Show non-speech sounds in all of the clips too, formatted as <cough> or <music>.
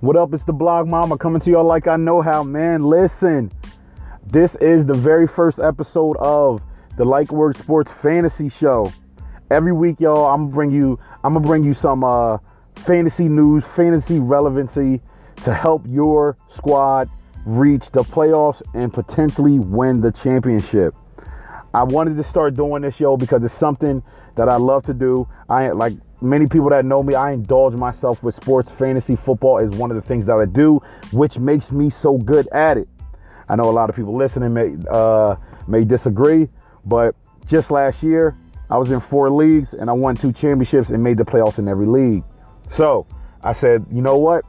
What up? It's the blog mama coming to y'all like I know how, man. Listen, this is the very first episode of the Like Word Sports Fantasy Show. Every week, y'all, I'm gonna bring you, I'm gonna bring you some uh, fantasy news, fantasy relevancy to help your squad reach the playoffs and potentially win the championship. I wanted to start doing this, yo, because it's something that I love to do. I like many people that know me, I indulge myself with sports. Fantasy football is one of the things that I do, which makes me so good at it. I know a lot of people listening may uh, may disagree, but just last year I was in four leagues and I won two championships and made the playoffs in every league. So I said, you know what?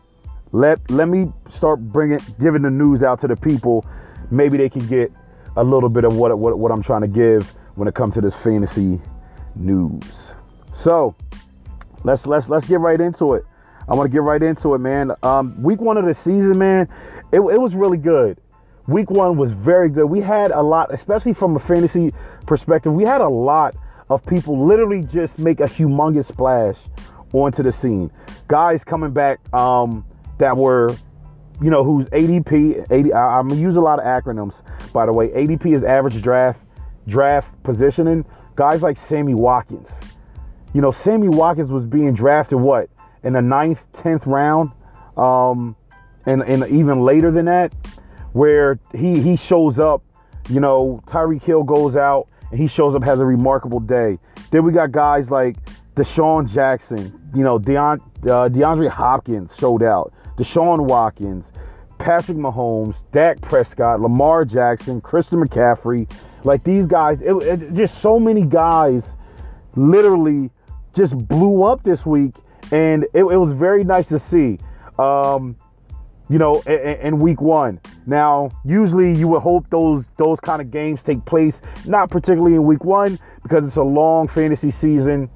Let let me start bringing giving the news out to the people. Maybe they can get a little bit of what what, what I'm trying to give when it comes to this fantasy news. So let's let's let's get right into it. I want to get right into it, man. Um, week one of the season, man, it, it was really good. Week one was very good. We had a lot, especially from a fantasy perspective, we had a lot of people literally just make a humongous splash onto the scene. Guys coming back um, that were, you know, whose ADP, 80, I, I'm gonna use a lot of acronyms, by the way. ADP is average draft draft positioning. Guys like Sammy Watkins, you know, Sammy Watkins was being drafted what in the ninth, tenth round, um, and and even later than that, where he he shows up. You know, Tyreek Hill goes out and he shows up has a remarkable day. Then we got guys like DeSean Jackson. You know, Deon, uh, DeAndre Hopkins showed out. Deshaun Watkins, Patrick Mahomes, Dak Prescott, Lamar Jackson, Christian McCaffrey. Like these guys, it, it, just so many guys literally just blew up this week, and it, it was very nice to see. Um, you know, in, in, week one. Now, usually you would hope those those kind of games take place, not particularly in week one, because it's a long fantasy season,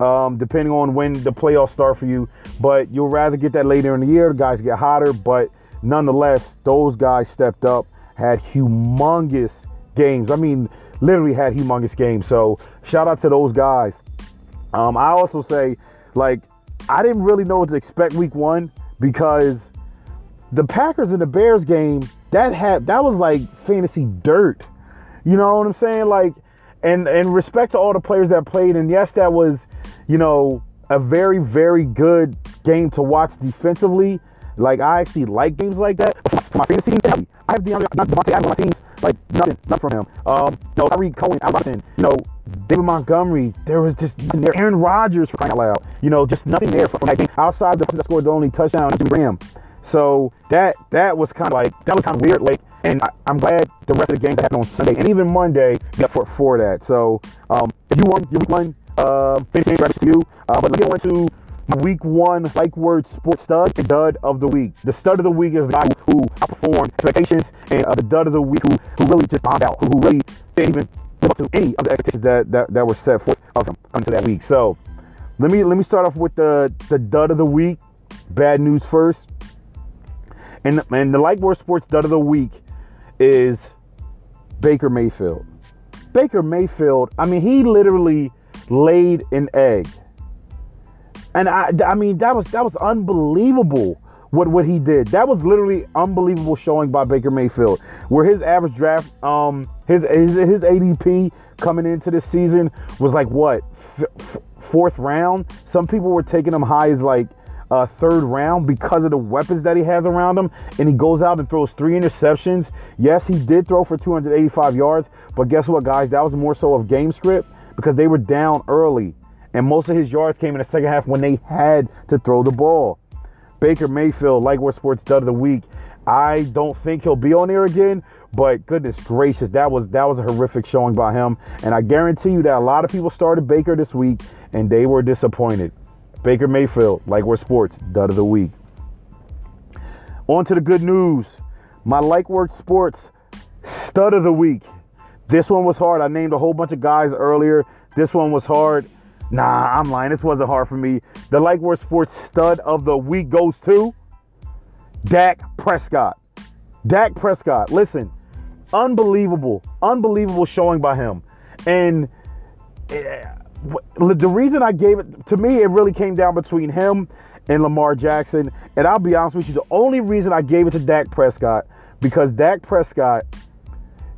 um, depending on when the playoffs start for you. But you'll rather get that later in the year. The guys get hotter, but nonetheless, those guys stepped up, had humongous games. I mean, literally had humongous games. So shout out to those guys. Um, I also say, like, I didn't really know what to expect week one because the Packers and the Bears game that had that was like fantasy dirt. You know what I'm saying? Like, and and respect to all the players that played, and yes, that was, you know, a very very good game to watch defensively. Like I actually like games like that. For my fantasy team, I have DeAndre, not Davante Adams on my teams. Like nothing, nothing from him. Um, no, Tarik Cohen, Al Robinson, you know, David Montgomery. There was just nothing there. Aaron Rodgers for crying out loud. You know, just nothing there from that game outside the person that scored the only touchdown, Jimmy Graham. So that that was kind of like that was kind of weird. Like, and I, am glad the rest of the games that happened on Sunday and even Monday got for for that. So um, if you won your week one, uh, finish to you. Uh, but let's get on to week one like word sports stud and dud of the week. The stud of the week is the guy who, outperformed expectations, and uh, the dud of the week who, who really just bombed out, who, who really didn't even live up to any of the expectations that, that, that were set forth of him until that week. So let me let me start off with the the dud of the week. Bad news first. And, and the like word sports dud of the week is Baker Mayfield. Baker Mayfield, I mean, he literally laid an egg and I, I mean, that was that was unbelievable what what he did. That was literally unbelievable showing by Baker Mayfield, where his average draft, um, his his, his ADP coming into this season was like what f- fourth round. Some people were taking him high as like uh, third round because of the weapons that he has around him, and he goes out and throws three interceptions. Yes, he did throw for 285 yards, but guess what, guys? That was more so of game script because they were down early. And most of his yards came in the second half when they had to throw the ball. Baker Mayfield, what Sports Dud of the Week. I don't think he'll be on there again, but goodness gracious, that was that was a horrific showing by him. And I guarantee you that a lot of people started Baker this week and they were disappointed. Baker Mayfield, we're sports, dud of the week. On to the good news. My like word sports stud of the week. This one was hard. I named a whole bunch of guys earlier. This one was hard. Nah, I'm lying. This wasn't hard for me. The Like Word Sports stud of the week goes to Dak Prescott. Dak Prescott. Listen, unbelievable, unbelievable showing by him. And uh, the reason I gave it to me, it really came down between him and Lamar Jackson. And I'll be honest with you, the only reason I gave it to Dak Prescott because Dak Prescott,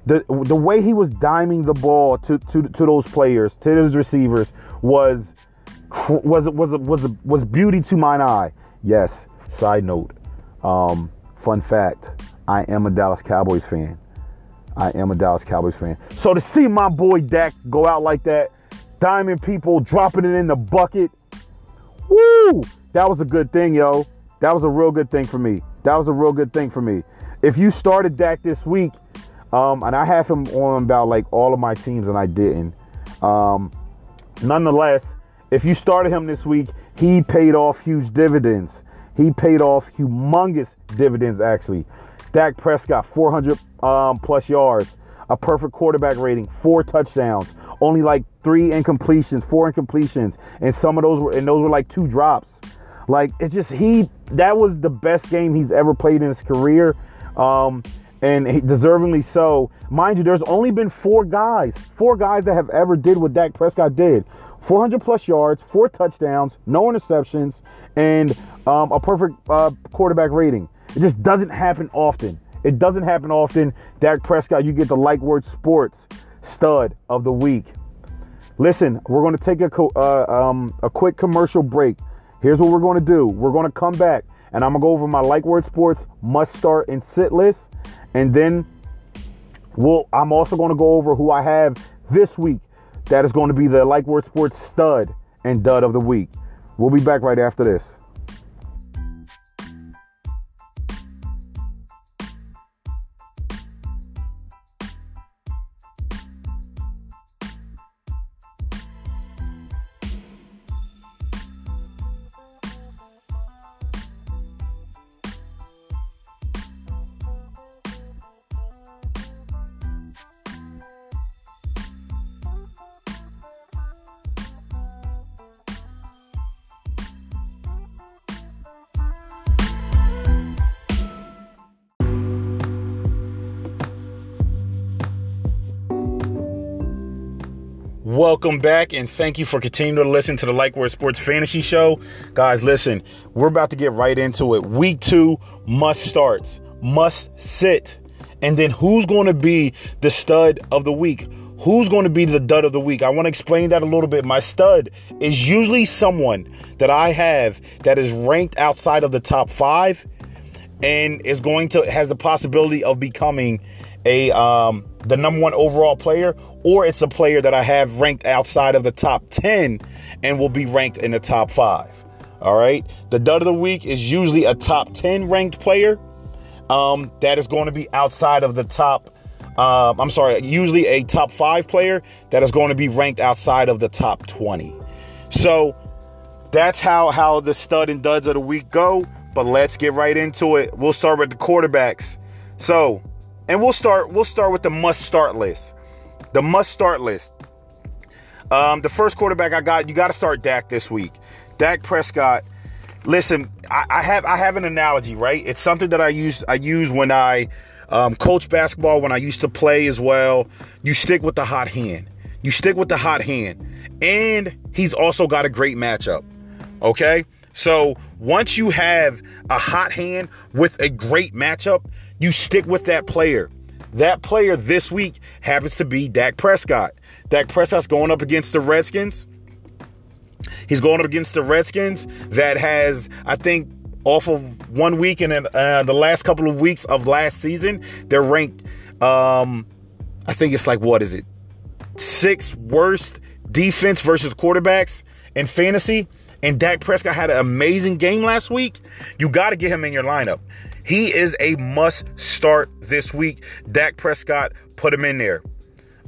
the the way he was diming the ball to to, to those players, to those receivers, was was was was was beauty to mine eye. Yes. Side note, um, fun fact: I am a Dallas Cowboys fan. I am a Dallas Cowboys fan. So to see my boy Dak go out like that, diamond people dropping it in the bucket, woo! That was a good thing, yo. That was a real good thing for me. That was a real good thing for me. If you started Dak this week, um, and I have him on about like all of my teams, and I didn't. Um, nonetheless, if you started him this week, he paid off huge dividends. He paid off humongous dividends, actually. Dak Prescott, 400 um, plus yards, a perfect quarterback rating, four touchdowns, only like three incompletions, four incompletions, and some of those were and those were like two drops. Like it's just he that was the best game he's ever played in his career, um, and deservingly so. Mind you, there's only been four guys, four guys that have ever did what Dak Prescott did. 400 plus yards, four touchdowns, no interceptions, and um, a perfect uh, quarterback rating. It just doesn't happen often. It doesn't happen often. Dak Prescott, you get the like word sports stud of the week. Listen, we're going to take a, uh, um, a quick commercial break. Here's what we're going to do. We're going to come back and I'm going to go over my like word sports must start and sit list. And then we'll, I'm also going to go over who I have this week that is going to be the like word sports stud and dud of the week. We'll be back right after this. Welcome back and thank you for continuing to listen to the Like Word Sports Fantasy Show. Guys, listen, we're about to get right into it. Week two must starts, must sit. And then who's going to be the stud of the week? Who's going to be the dud of the week? I want to explain that a little bit. My stud is usually someone that I have that is ranked outside of the top five and is going to has the possibility of becoming a um, the number one overall player, or it's a player that I have ranked outside of the top 10 and will be ranked in the top five. All right. The dud of the week is usually a top 10 ranked player um, that is going to be outside of the top. Uh, I'm sorry, usually a top five player that is going to be ranked outside of the top 20. So that's how how the stud and duds of the week go. But let's get right into it. We'll start with the quarterbacks. So and we'll start we'll start with the must start list. The must start list. Um, the first quarterback I got, you got to start Dak this week. Dak Prescott. Listen, I, I, have I have an analogy, right? It's something that I use I use when I um, coach basketball, when I used to play as well. You stick with the hot hand. You stick with the hot hand, and he's also got a great matchup. Okay, so once you have a hot hand with a great matchup, you stick with that player. That player this week happens to be Dak Prescott. Dak Prescott's going up against the Redskins. He's going up against the Redskins that has, I think, off of one week and uh, the last couple of weeks of last season, they're ranked. Um, I think it's like what is it? Six worst defense versus quarterbacks in fantasy. And Dak Prescott had an amazing game last week. You got to get him in your lineup. He is a must start this week. Dak Prescott, put him in there.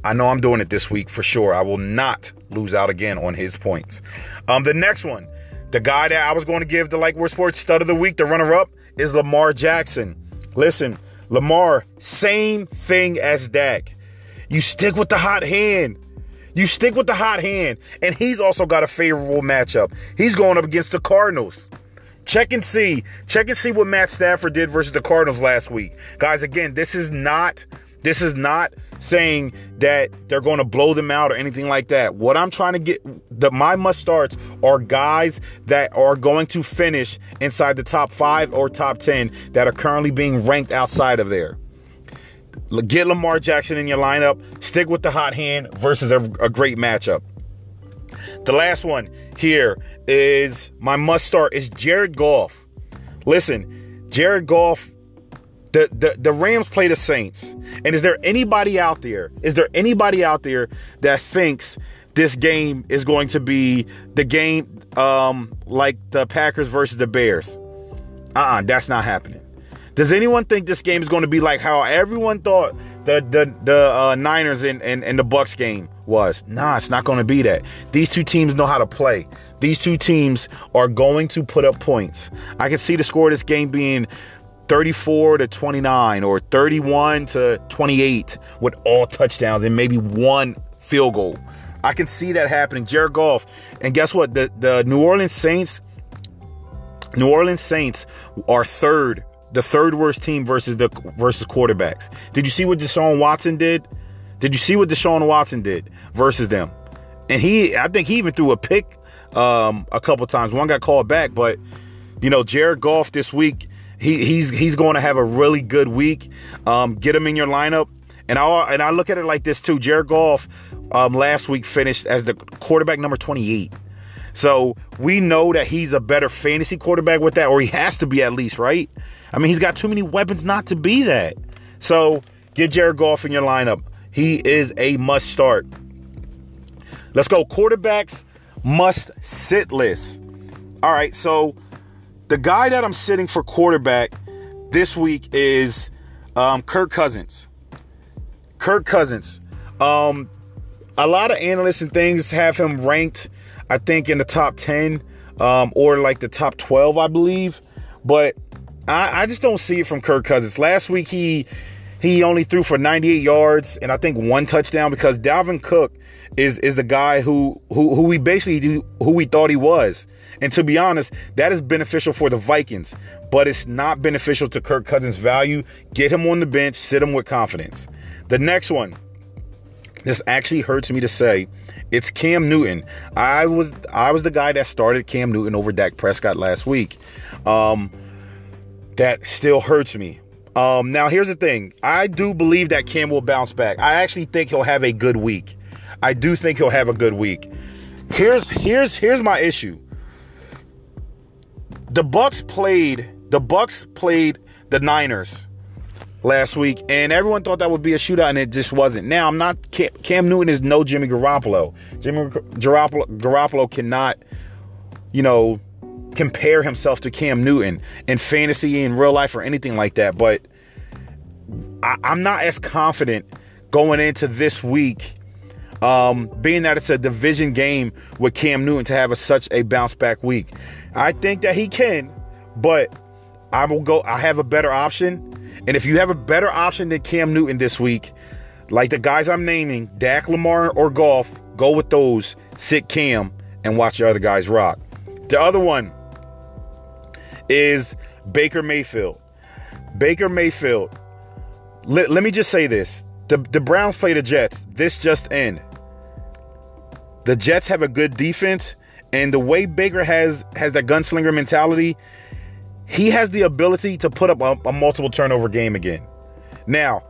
I know I'm doing it this week for sure. I will not lose out again on his points. Um, the next one, the guy that I was going to give the Like Word Sports Stud of the Week, the runner up, is Lamar Jackson. Listen, Lamar, same thing as Dak. You stick with the hot hand. You stick with the hot hand. And he's also got a favorable matchup. He's going up against the Cardinals. Check and see. Check and see what Matt Stafford did versus the Cardinals last week. Guys, again, this is not This is not saying that they're going to blow them out or anything like that. What I'm trying to get the my must starts are guys that are going to finish inside the top 5 or top 10 that are currently being ranked outside of there. Get Lamar Jackson in your lineup. Stick with the hot hand versus a, a great matchup. The last one here is my must start is Jared Goff. Listen, Jared Goff the, the the Rams play the Saints. And is there anybody out there? Is there anybody out there that thinks this game is going to be the game um, like the Packers versus the Bears? Uh-uh, that's not happening. Does anyone think this game is going to be like how everyone thought the the the uh, Niners and, and, and the Bucs game was? Nah, it's not going to be that. These two teams know how to play. These two teams are going to put up points. I can see the score of this game being 34 to 29 or 31 to 28 with all touchdowns and maybe one field goal. I can see that happening. Jared Goff. And guess what? The the New Orleans Saints New Orleans Saints are third, the third worst team versus the versus quarterbacks. Did you see what Deshaun Watson did? Did you see what Deshaun Watson did versus them? And he I think he even threw a pick um, a couple times. One got called back, but you know, Jared Goff this week he, he's he's going to have a really good week. Um, get him in your lineup, and I and I look at it like this too. Jared Goff um, last week finished as the quarterback number 28. So we know that he's a better fantasy quarterback with that, or he has to be at least, right? I mean, he's got too many weapons not to be that. So get Jared Goff in your lineup. He is a must start. Let's go. Quarterbacks must sit list. All right, so the guy that I'm sitting for quarterback this week is um, Kirk Cousins. Kirk Cousins. Um, a lot of analysts and things have him ranked, I think, in the top 10 um, or like the top 12, I believe. But I, I just don't see it from Kirk Cousins. Last week, he he only threw for 98 yards and I think one touchdown because Dalvin Cook is is the guy who who who we basically do, who we thought he was. And to be honest, that is beneficial for the Vikings, but it's not beneficial to Kirk Cousins' value. Get him on the bench, sit him with confidence. The next one, this actually hurts me to say, it's Cam Newton. I was I was the guy that started Cam Newton over Dak Prescott last week. Um, that still hurts me. Um, now here's the thing. I do believe that Cam will bounce back. I actually think he'll have a good week. I do think he'll have a good week. Here's here's here's my issue the Bucs played the Bucs played the Niners last week, and everyone thought that would be a shootout, and it just wasn't. Now I'm not Cam, Cam Newton is no Jimmy Garoppolo. Jimmy Garoppolo, Garoppolo cannot, you know, compare himself to Cam Newton in fantasy in real life or anything like that. But I, I'm not as confident going into this week um, being that it's a division game with Cam Newton to have a, such a bounce back week. I think that he can, but I will go. I have a better option, and if you have a better option than Cam Newton this week, like the guys I'm naming, Dak Lamar or Goff, go with those. Sit Cam and watch the other guys rock. The other one is Baker Mayfield. Baker Mayfield. Let, let me just say this. The, the Browns play the Jets. This just in. The Jets have a good defense, and the way Baker has has that gunslinger mentality, he has the ability to put up a, a multiple turnover game again. Now,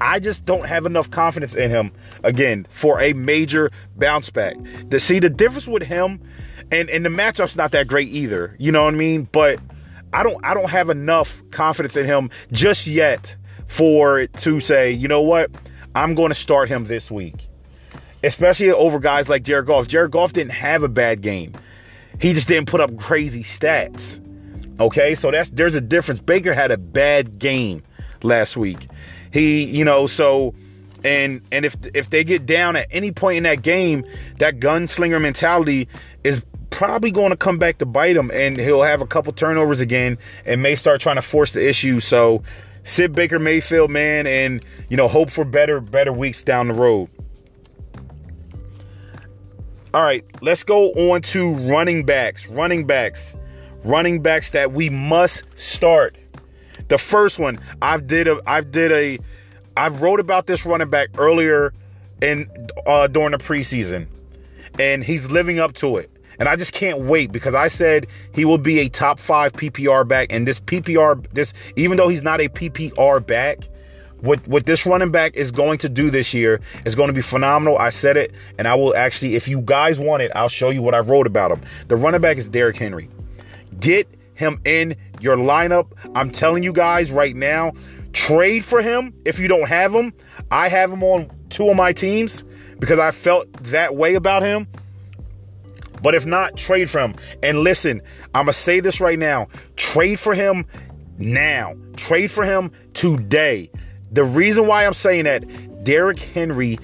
I just don't have enough confidence in him again for a major bounce back. To see the difference with him, and and the matchup's not that great either. You know what I mean? But I don't I don't have enough confidence in him just yet for it to say, you know what, I'm going to start him this week especially over guys like Jared Goff. Jared Goff didn't have a bad game. He just didn't put up crazy stats. Okay, so that's there's a difference. Baker had a bad game last week. He, you know, so and and if if they get down at any point in that game, that gunslinger mentality is probably going to come back to bite him, and he'll have a couple turnovers again, and may start trying to force the issue. So, sit Baker Mayfield, man, and you know, hope for better better weeks down the road. All right, let's go on to running backs. Running backs. Running backs that we must start. The first one, I've did a I've did a I've wrote about this running back earlier in uh, during the preseason, and he's living up to it. And I just can't wait because I said he will be a top five PPR back. And this PPR, this even though he's not a PPR back, what what this running back is going to do this year is going to be phenomenal. I said it, and I will actually, if you guys want it, I'll show you what I wrote about him. The running back is Derrick Henry. Get him in your lineup. I'm telling you guys right now, trade for him if you don't have him. I have him on two of my teams because I felt that way about him. But if not, trade for him. And listen, I'm going to say this right now trade for him now. Trade for him today. The reason why I'm saying that, Derrick Henry,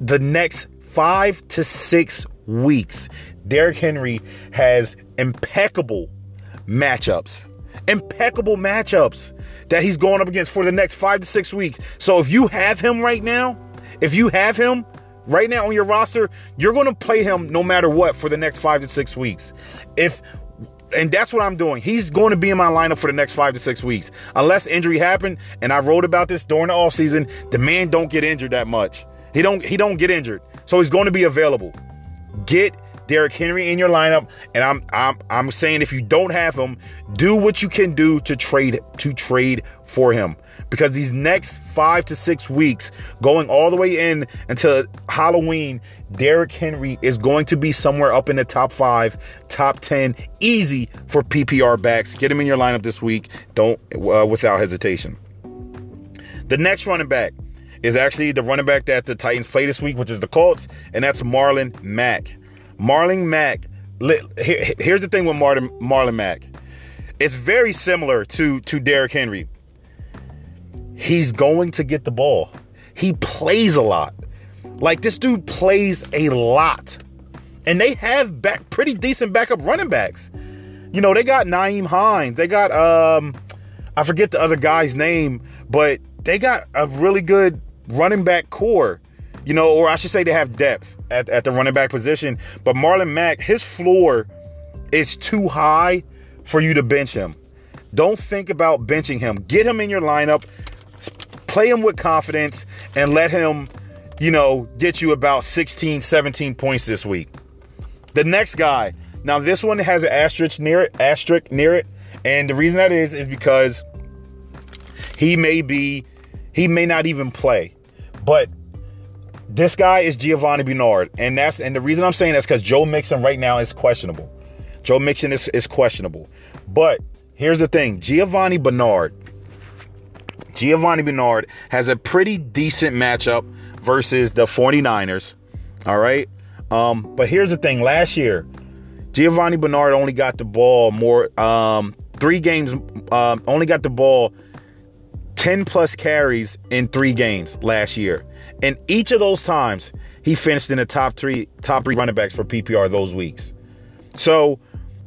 the next five to six weeks, Derrick Henry has impeccable matchups. Impeccable matchups that he's going up against for the next five to six weeks. So if you have him right now, if you have him right now on your roster, you're going to play him no matter what for the next five to six weeks. If and that's what I'm doing. He's going to be in my lineup for the next five to six weeks. Unless injury happened, and I wrote about this during the offseason, the man don't get injured that much. He don't he don't get injured. So he's going to be available. Get Derrick Henry in your lineup, and I'm I'm I'm saying if you don't have him, do what you can do to trade to trade for him because these next five to six weeks, going all the way in until Halloween, Derrick Henry is going to be somewhere up in the top five, top ten, easy for PPR backs. Get him in your lineup this week, don't uh, without hesitation. The next running back is actually the running back that the Titans play this week, which is the Colts, and that's Marlon Mack. Marlon Mack. Here's the thing with Marlon Marlon Mack. It's very similar to to Derrick Henry. He's going to get the ball. He plays a lot. Like this dude plays a lot. And they have back pretty decent backup running backs. You know, they got Nyheim Hines. They got um I forget the other guy's name, but they got a really good running back corps you know, or I should say they have depth at, at the running back position. But Marlon Mack, his floor is too high for you to bench him. Don't think about benching him. Get him in your lineup, play him with confidence, and let him, you know, get you about 16, 17 points this week. The next guy, now this one has an asterisk near it, asterisk near it, and the reason that is is because he may be, he may not even play, but this guy is Giovani Bernard, and that's and the reason I'm saying that's because Joe Mixon right now is questionable. Joe Mixon is, is questionable. But here's the thing: Giovani Bernard, Giovani Bernard has a pretty decent matchup versus the 49ers. All right. Um, but here's the thing: last year, Giovani Bernard only got the ball more um, three games, um, only got the ball 10 plus carries in three games last year. And each of those times, he finished in the top three, top three running backs for PPR those weeks. So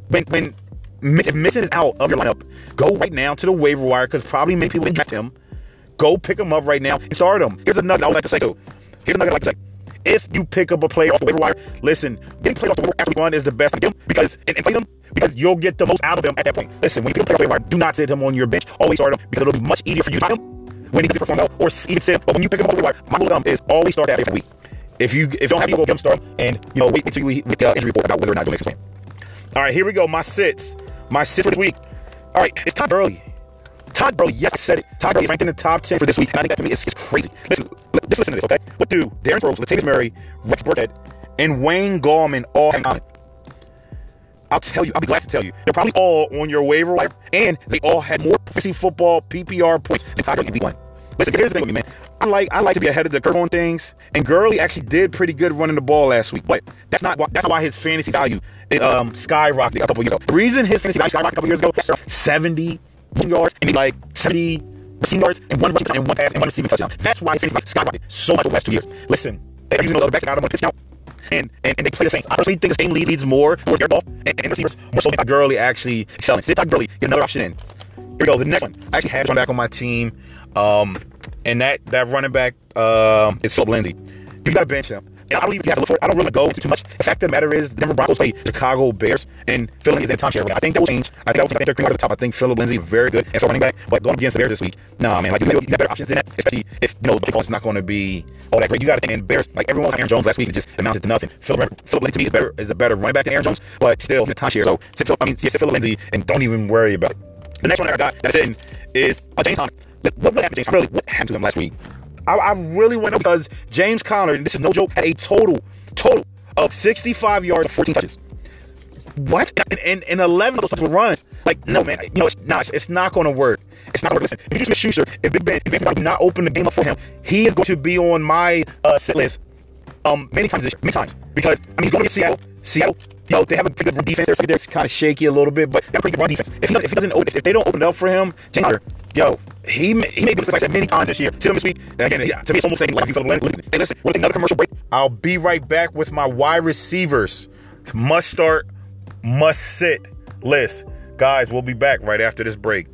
when when if Mixon is out of your lineup, go right now to the waiver wire because probably many people draft him. Go pick him up right now and start him. Here's another I would like to say too. Here's a nugget I like to say. If you pick up a player off the waiver wire, listen, getting played off the waiver after one is the best thing because and, and play them because you'll get the most out of them at that point. Listen, when you pick up a player off the waiver wire, do not sit him on your bench. Always start him because it'll be much easier for you to start him when he gets perform well, or even sit. But when you pick him up, like my rule of thumb is always start that every week. If you if you don't have go get him start and you know wait until you get the uh, injury report about whether or not you'll make a plan. All right, here we go. My sits, my for the week. All right, it's Todd Gurley. Todd Gurley, yes, I said it. Todd Gurley ranked in the top 10 for this week. And I think that to me is, is crazy. Listen, just listen to this, okay? What do Darren Sproles, Latavius Murray, Rex Burkhead, and Wayne Gallman all have? I'll tell you, I'll be glad to tell you. They're probably all on your waiver wire, and they all had more fantasy football PPR points than Todd week one. Listen, here's the thing with me, man. I like I like to be ahead of the curve on things, and Gurley actually did pretty good running the ball last week. But that's not why, that's not why his fantasy value um, skyrocketed a couple years ago. The reason his fantasy value skyrocketed a couple years ago, 70 yards and like 70 receiving yards and one rushing and one pass and one receiving touchdown. That's why his fantasy value skyrocketed so much over the last two years. Listen, they you know the other backs got him on pitch count. And, and, and they play the Saints. I personally think this game leads more toward their ball and, and receivers more so than Gurley actually excelling. Sit Todd Gurley, get another option in. Here we go. The next one. I actually had one back on my team. Um, and that that running back um, is Phillip Lindsay. You got to bench him And I don't even have to look for it. I don't really go into too much. The fact of the matter is, the Denver Broncos play Chicago Bears, and Philly is in timeshare. I think that will change. I think, I think they're coming out of the top. I think Phillip Lindsay very good and for running back, but going against the Bears this week, nah, man, like you got better options than that. Especially if you know the play not going to be all that great. You got to think, and Bears, like everyone, Aaron Jones last week, it just amounted to nothing. Phillip, Phillip Lindsay is better is a better running back than Aaron Jones, but still in the. So I mean, sit Phillip Lindsay and don't even worry about it. The next one I got that's in is uh, James Conner. What, what happened to James? Really, what happened to him last week? I, I really went know because James Conner, and this is no joke, had a total, total of 65 yards and 14 touches. What? And, and, and 11 of those were runs. Like, no, man. You know, it's not, it's, not going to work. It's not going to work. Listen, if you Smith Schuster, if Big Ben, if Ben do not open the game up for him, he is going to be on my uh, list um, many times this year, many times. Because, I mean, he's going to get Seattle. Seattle, yo, they have a pretty good defense. So they're kind of shaky a little bit, but they have a pretty good run defense. If he, if he doesn't, if, if they don't open up for him, James Conner, yo, he may, he may be like said many times this year. See him this week. And again, yeah, to me, it's almost saying like you feel Hey, listen, we'll take another commercial break. I'll be right back with my wide receivers. Must start, must sit list. Guys, we'll be back right after this break.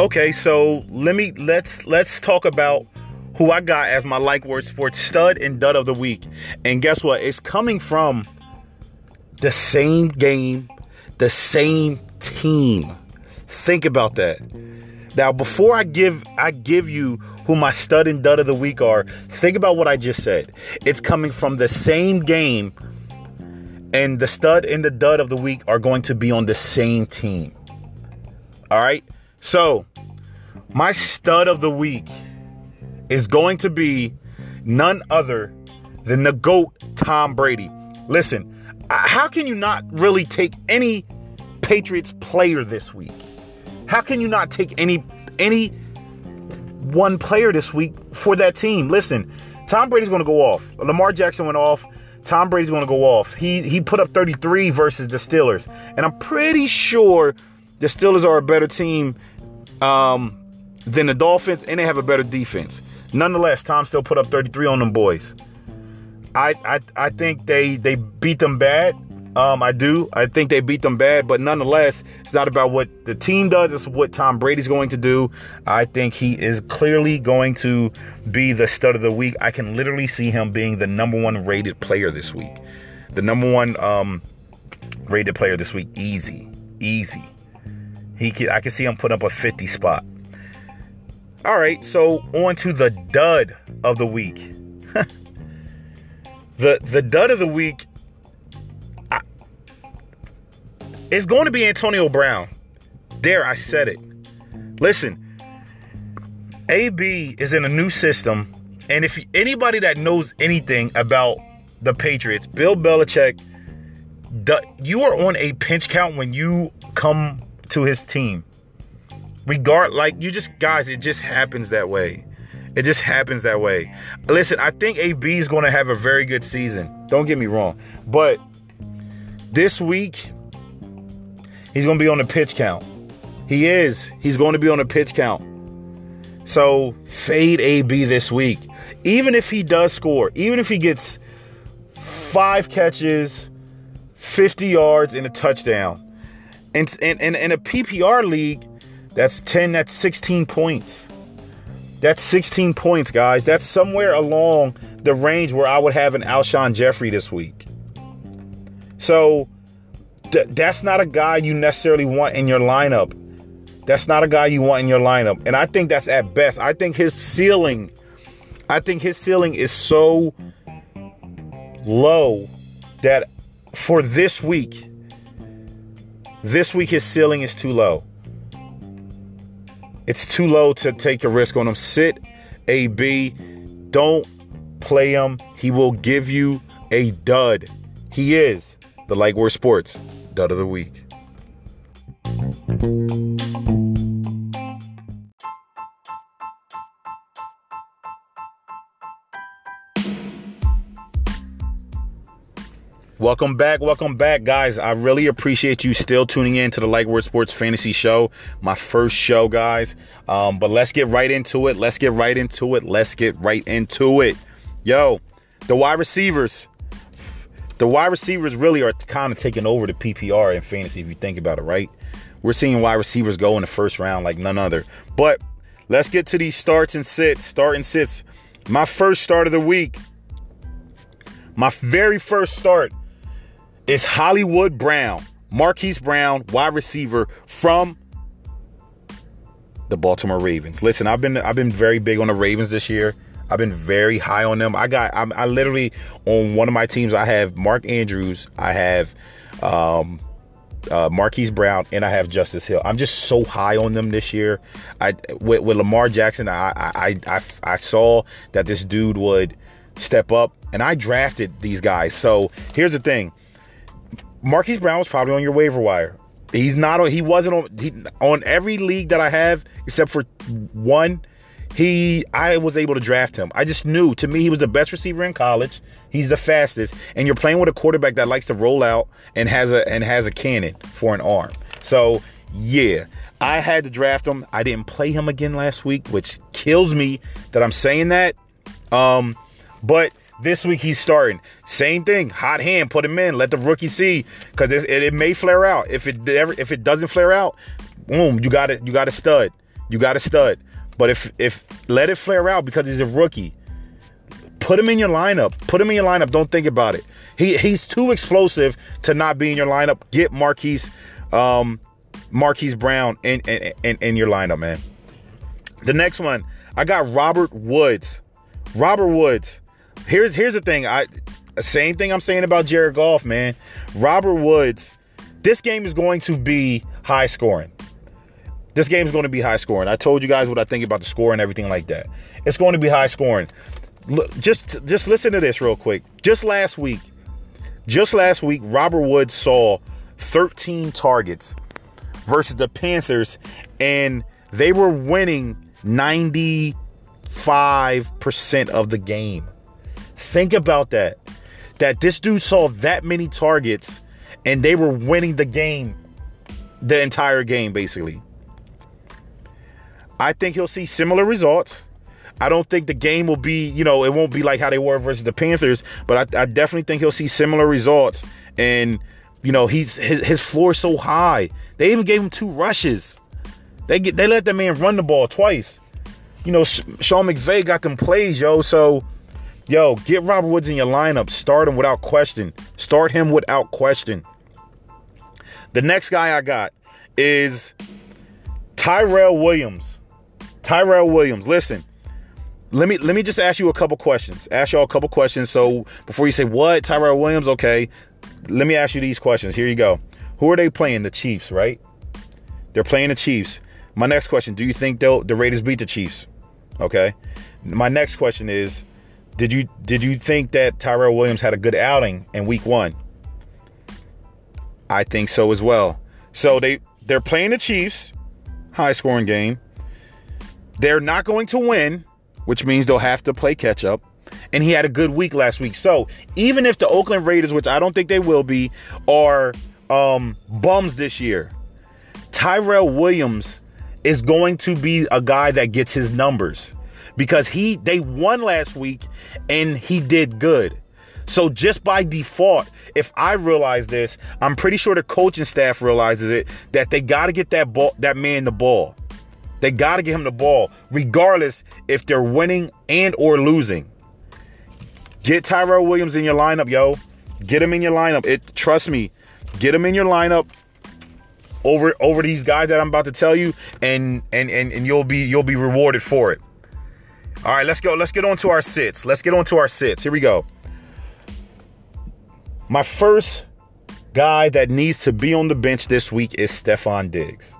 Okay, so let me let's let's talk about who I got as my like word sports stud and dud of the week. And guess what? It's coming from the same game, the same team. Think about that. Now, before I give I give you who my stud and dud of the week are, think about what I just said. It's coming from the same game, and the stud and the dud of the week are going to be on the same team. All right. So, my stud of the week is going to be none other than the GOAT, Tom Brady. Listen, how can you not really take any Patriots player this week? How can you not take any any one player this week for that team? Listen, Tom Brady's going to go off. Lamar Jackson went off. Tom Brady's going to go off. He he put up 33 versus the Steelers, and I'm pretty sure the Steelers are a better team um, than the Dolphins, and they have a better defense. Nonetheless, Tom still put up 33 on them boys. I I, I think they they beat them bad. Um, I do. I think they beat them bad, but nonetheless, it's not about what the team does. It's what Tom Brady's going to do. I think he is clearly going to be the stud of the week. I can literally see him being the number one rated player this week. The number one um, rated player this week. Easy, easy. He, can, I can see him put up a 50 spot. All right, so on to the dud of the week. <laughs> the the dud of the week It's going to be Antonio Brown. There, I said it. Listen, AB is in a new system, and if anybody that knows anything about the Patriots, Bill Belichick, you are on a pinch count when you come to his team. Regard like you just guys, it just happens that way. It just happens that way. Listen, I think AB is going to have a very good season. Don't get me wrong, but this week He's going to be on the pitch count. He is. He's going to be on the pitch count. So fade AB this week. Even if he does score, even if he gets five catches, 50 yards, and a touchdown. And in, in, in a PPR league, that's 10, that's 16 points. That's 16 points, guys. That's somewhere along the range where I would have an Alshon Jeffery this week. So th- that's not a guy you necessarily want in your lineup. That's not a guy you want in your lineup. And I think that's at best. I think his ceiling, I think his ceiling is so low that for this week, this week his ceiling is too low. It's too low to take a risk on him. Sit AB. Don't play him. He will give you a dud. He is the Like Sports dud of the week. Welcome back, welcome back, guys. I really appreciate you still tuning in to the Like Word Sports Fantasy Show, my first show, guys. Um, but let's get right into it. Let's get right into it. Let's get right into it. Yo, the wide receivers the wide receivers really are kind of taking over the PPR in fantasy if you think about it, right? We're seeing wide receivers go in the first round like none other. But let's get to these starts and sits. Start and sits. My first start of the week. My very first start is Hollywood Brown. Marquise Brown, wide receiver from the Baltimore Ravens. Listen, I've been I've been very big on the Ravens this year. I've been very high on them. I got I'm, I literally on one of my teams I have Mark Andrews, I have um, uh, Marquise Brown, and I have Justice Hill. I'm just so high on them this year. I with, with Lamar Jackson, I, I I I saw that this dude would step up, and I drafted these guys. So here's the thing: Marquise Brown was probably on your waiver wire. He's not on. He wasn't on. He, on every league that I have except for one he I was able to draft him. I just knew to me he was the best receiver in college. He's the fastest, and you're playing with a quarterback that likes to roll out and has a and has a cannon for an arm. So yeah, I had to draft him. I didn't play him again last week, which kills me that I'm saying that. Um, but this week he's starting. Same thing, hot hand, put him in. Let the rookie see because it, it, may flare out. If it ever if it doesn't flare out, boom, you got it. You got a stud. You got a stud. But if if let it flare out because he's a rookie, put him in your lineup. Put him in your lineup. Don't think about it. He he's too explosive to not be in your lineup. Get Marquise um, Marquise Brown in, in in in your lineup, man. The next one, I got Robert Woods. Robert Woods. Here's here's the thing. I same thing I'm saying about Jared Goff, man. Robert Woods. This game is going to be high scoring. This game is going to be high scoring. I told you guys what I think about the score and everything like that. It's going to be high scoring. Look, just just listen to this real quick. Just last week, just last week, Robert Woods saw 13 targets versus the Panthers, and they were winning 95% of the game. Think about that. That this dude saw that many targets and they were winning the game, the entire game, basically. I think he'll see similar results. I don't think the game will be, you know, it won't be like how they were versus the Panthers, but I, I definitely think he'll see similar results. And you know, he's his, his floor so high. They even gave him two rushes. They get they let that man run the ball twice. You know, Sean McVay got them plays, yo. So, yo, get Robert Woods in your lineup. Start him without question. Start him without question. The next guy I got is Tyrell Williams. Tyrell Williams. Listen, let me let me just ask you a couple questions. Ask y'all a couple questions. So before you say what Tyrell Williams, okay, let me ask you these questions. Here you go. Who are they playing? The Chiefs, right? They're playing the Chiefs. My next question: Do you think they'll the Raiders beat the Chiefs? Okay. My next question is: Did you did you think that Tyrell Williams had a good outing in Week One? I think so as well. So they they're playing the Chiefs, high scoring game. They're not going to win, which means they'll have to play catch up. And he had a good week last week. So even if the Oakland Raiders, which I don't think they will be, are um, bums this year, Tyrell Williams is going to be a guy that gets his numbers because he they won last week and he did good. So just by default, if I realize this, I'm pretty sure the coaching staff realizes it that they got to get that ball, that man the ball. They got to get him the ball, regardless if they're winning and or losing. Get Tyrell Williams in your lineup, yo. Get him in your lineup. It trust me, get him in your lineup over over these guys that I'm about to tell you, and and and, and you'll be you'll be rewarded for it. All right, let's go. Let's get on to our sits. Let's get on to our sits. Here we go. My first guy that needs to be on the bench this week is Stefon Diggs.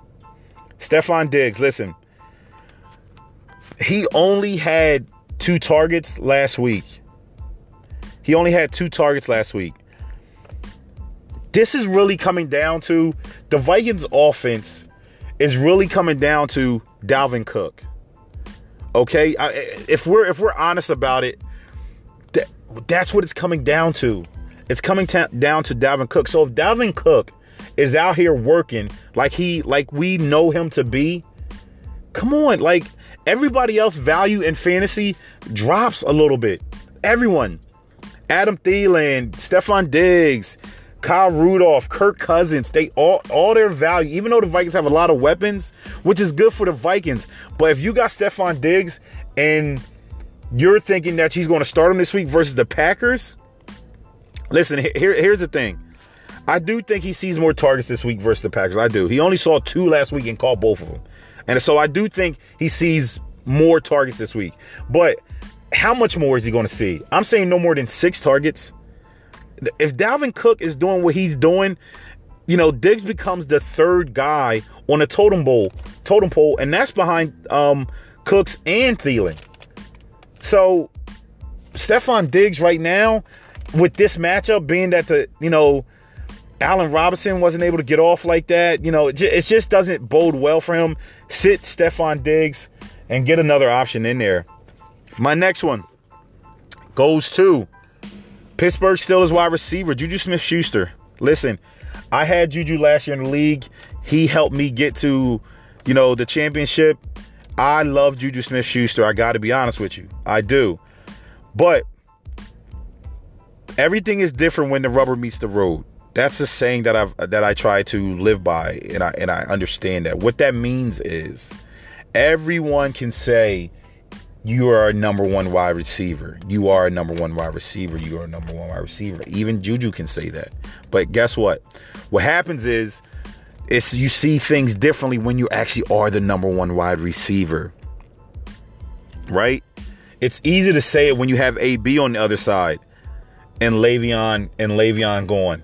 Stefon Diggs, listen, he only had two targets last week. He only had two targets last week. This is really coming down to the Vikings offense is really coming down to Dalvin Cook. Okay, if we're if we're honest about it, that, that's what it's coming down to. It's coming down to Dalvin Cook. So if Dalvin Cook is out here working like he like we know him to be, come on, like everybody else value in fantasy drops a little bit. Everyone. Adam Thielen, Stefon Diggs, Kyle Rudolph, Kirk Cousins, they all all their value, even though the Vikings have a lot of weapons, which is good for the Vikings. But if you got Stefon Diggs and you're thinking that he's going to start him this week versus the Packers, Listen, here, here's the thing. I do think he sees more targets this week versus the Packers. I do. He only saw two last week and caught both of them. And so I do think he sees more targets this week. But how much more is he going to see? I'm saying no more than six targets. If Dalvin Cook is doing what he's doing, you know, Diggs becomes the third guy on a totem pole, totem pole, and that's behind um, Cooks and Thielen. So Stefon Diggs right now, with this matchup being that the you know Allen Robinson wasn't able to get off like that, you know, it just, it just doesn't bode well for him. Sit Stefon Diggs and get another option in there. My next one goes to Pittsburgh Steelers wide receiver Juju Smith Schuster. Listen, I had Juju last year in the league. He helped me get to, you know, the championship. I love Juju Smith Schuster. I got to be honest with you. I do. But everything is different when the rubber meets the road. That's a saying that I've that I try to live by, and I and I understand that. What that means is everyone can say you are a number one wide receiver. You are a number one wide receiver. You are a number one wide receiver. Even Juju can say that. But guess what? What happens is it's you see things differently when you actually are the number one wide receiver. Right? It's easy to say it when you have AB on the other side and Le'Veon and Le'Veon going.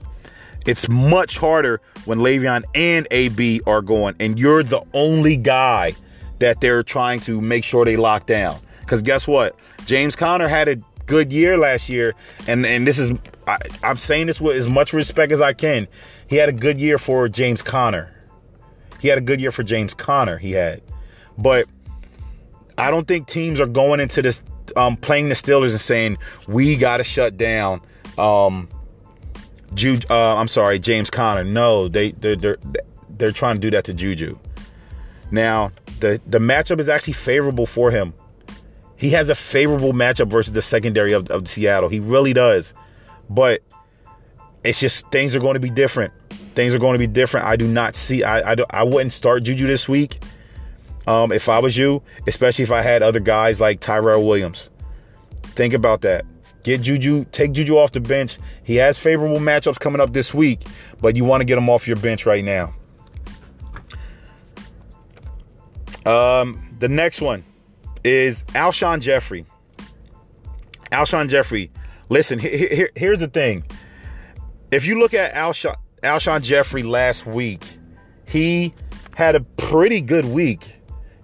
It's much harder when Le'Veon and AB are going, and you're the only guy that they're trying to make sure they lock down. Because guess what? James Conner had a good year last year, and and this is I, I'm saying this with as much respect as I can. He had a good year for James Conner. He had a good year for James Conner. He had, but I don't think teams are going into this um, playing the Steelers and saying we got to shut down. Um, Jude, uh, I'm sorry, James Conner. No, they they're, they're they're trying to do that to Juju. Now the the matchup is actually favorable for him. He has a favorable matchup versus the secondary of, of Seattle. He really does. But it's just things are going to be different. Things are going to be different. I do not see. I I, I wouldn't start Juju this week. Um, if I was you, especially if I had other guys like Tyrell Williams. Think about that. Get Juju, take Juju off the bench. He has favorable matchups coming up this week, but you want to get him off your bench right now. Um, the next one is Alshon Jeffery. Alshon Jeffery. Listen, here, here's the thing. If you look at Alshon, Alshon Jeffery last week, he had a pretty good week.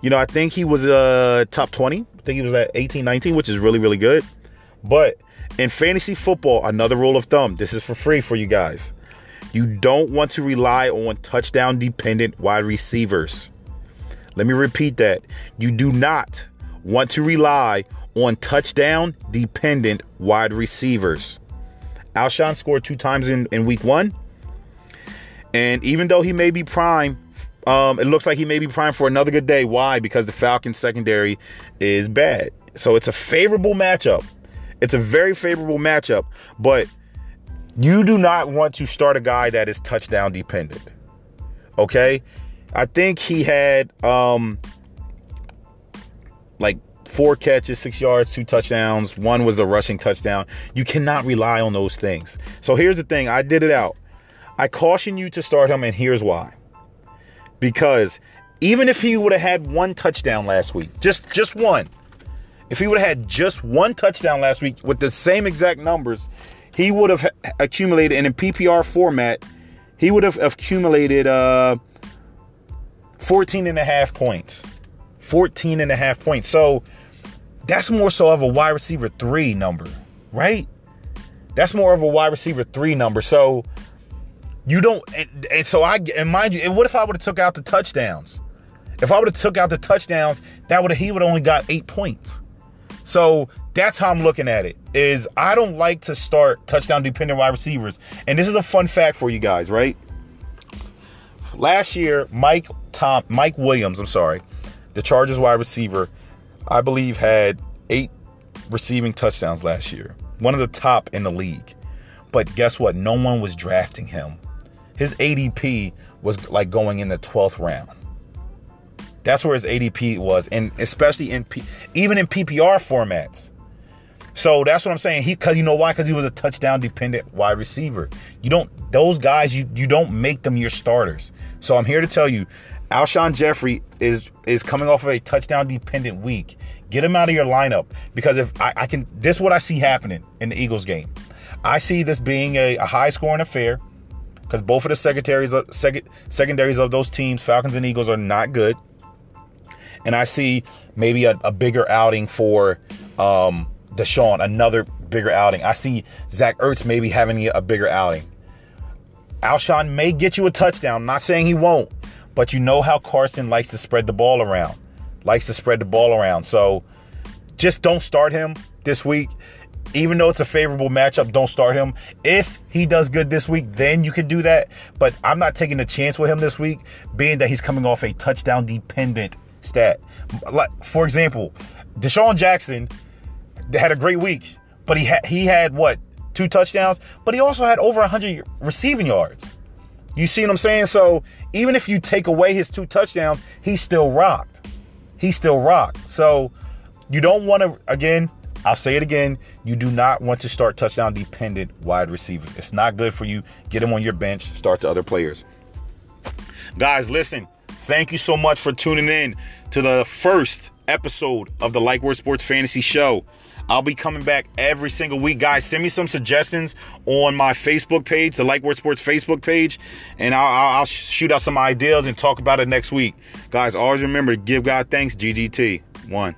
You know, I think he was uh top 20. I think he was at 18, 19, which is really, really good. But in fantasy football, another rule of thumb, this is for free for you guys. You don't want to rely on touchdown dependent wide receivers. Let me repeat that. You do not want to rely on touchdown dependent wide receivers. Alshon scored two times in, in week one. And even though he may be prime, um, it looks like he may be prime for another good day. Why? Because the Falcons secondary is bad. So it's a favorable matchup. It's a very favorable matchup, but you do not want to start a guy that is touchdown dependent. Okay? I think he had um like four catches, six yards, two touchdowns. One was a rushing touchdown. You cannot rely on those things. So here's the thing I did it out. I caution you to start him, and here's why. Because even if he would have had one touchdown last week, just just one, if he would have had just one touchdown last week with the same exact numbers, he would have accumulated and in PPR format. He would have accumulated uh, 14 and a half points. 14 and a half points. So that's more so of a wide receiver three number, right? That's more of a wide receiver three number. So you don't, and, and so I, and mind you, and what if I would have took out the touchdowns? If I would have took out the touchdowns, that would he would only got eight points. So that's how I'm looking at it. Is I don't like to start touchdown dependent wide receivers. And this is a fun fact for you guys, right? Last year, Mike Tom Mike Williams, I'm sorry, the Chargers wide receiver, I believe had eight receiving touchdowns last year. One of the top in the league. But guess what? No one was drafting him. His ADP was like going in the 12th round. That's where his ADP was, and especially in P, even in PPR formats. So that's what I'm saying. He cause you know why? Because he was a touchdown dependent wide receiver. You don't those guys you you don't make them your starters. So I'm here to tell you, Alshon Jeffery is is coming off of a touchdown dependent week. Get him out of your lineup because if I, I can, this is what I see happening in the Eagles game. I see this being a, a high scoring affair because both of the secretaries, second, secondaries of those teams, Falcons and Eagles, are not good and I see maybe a, a bigger outing for um, DeSean, another bigger outing. I see Zach Ertz maybe having a bigger outing. Alshon may get you a touchdown. I'm not saying he won't, but you know how Carson likes to spread the ball around, likes to spread the ball around. So just don't start him this week. Even though it's a favorable matchup, don't start him. If he does good this week, then you can do that. But I'm not taking a chance with him this week, being that he's coming off a touchdown dependent stat. Like for example, DeSean Jackson had a great week, but he had he had what two touchdowns, but he also had over 100 receiving yards. You see what I'm saying? So even if you take away his two touchdowns, he still rocked. He still rocked. So you don't want to again. I'll say it again. You do not want to start touchdown dependent wide receivers. It's not good for you. Get them on your bench. Start to other players. Guys, listen. Thank you so much for tuning in to the first episode of the Like Word Sports Fantasy Show. I'll be coming back every single week. Guys, send me some suggestions on my Facebook page, the Like Word Sports Facebook page, and I'll, I'll, shoot out some ideas and talk about it next week. Guys, always remember to give God thanks. GGT. One.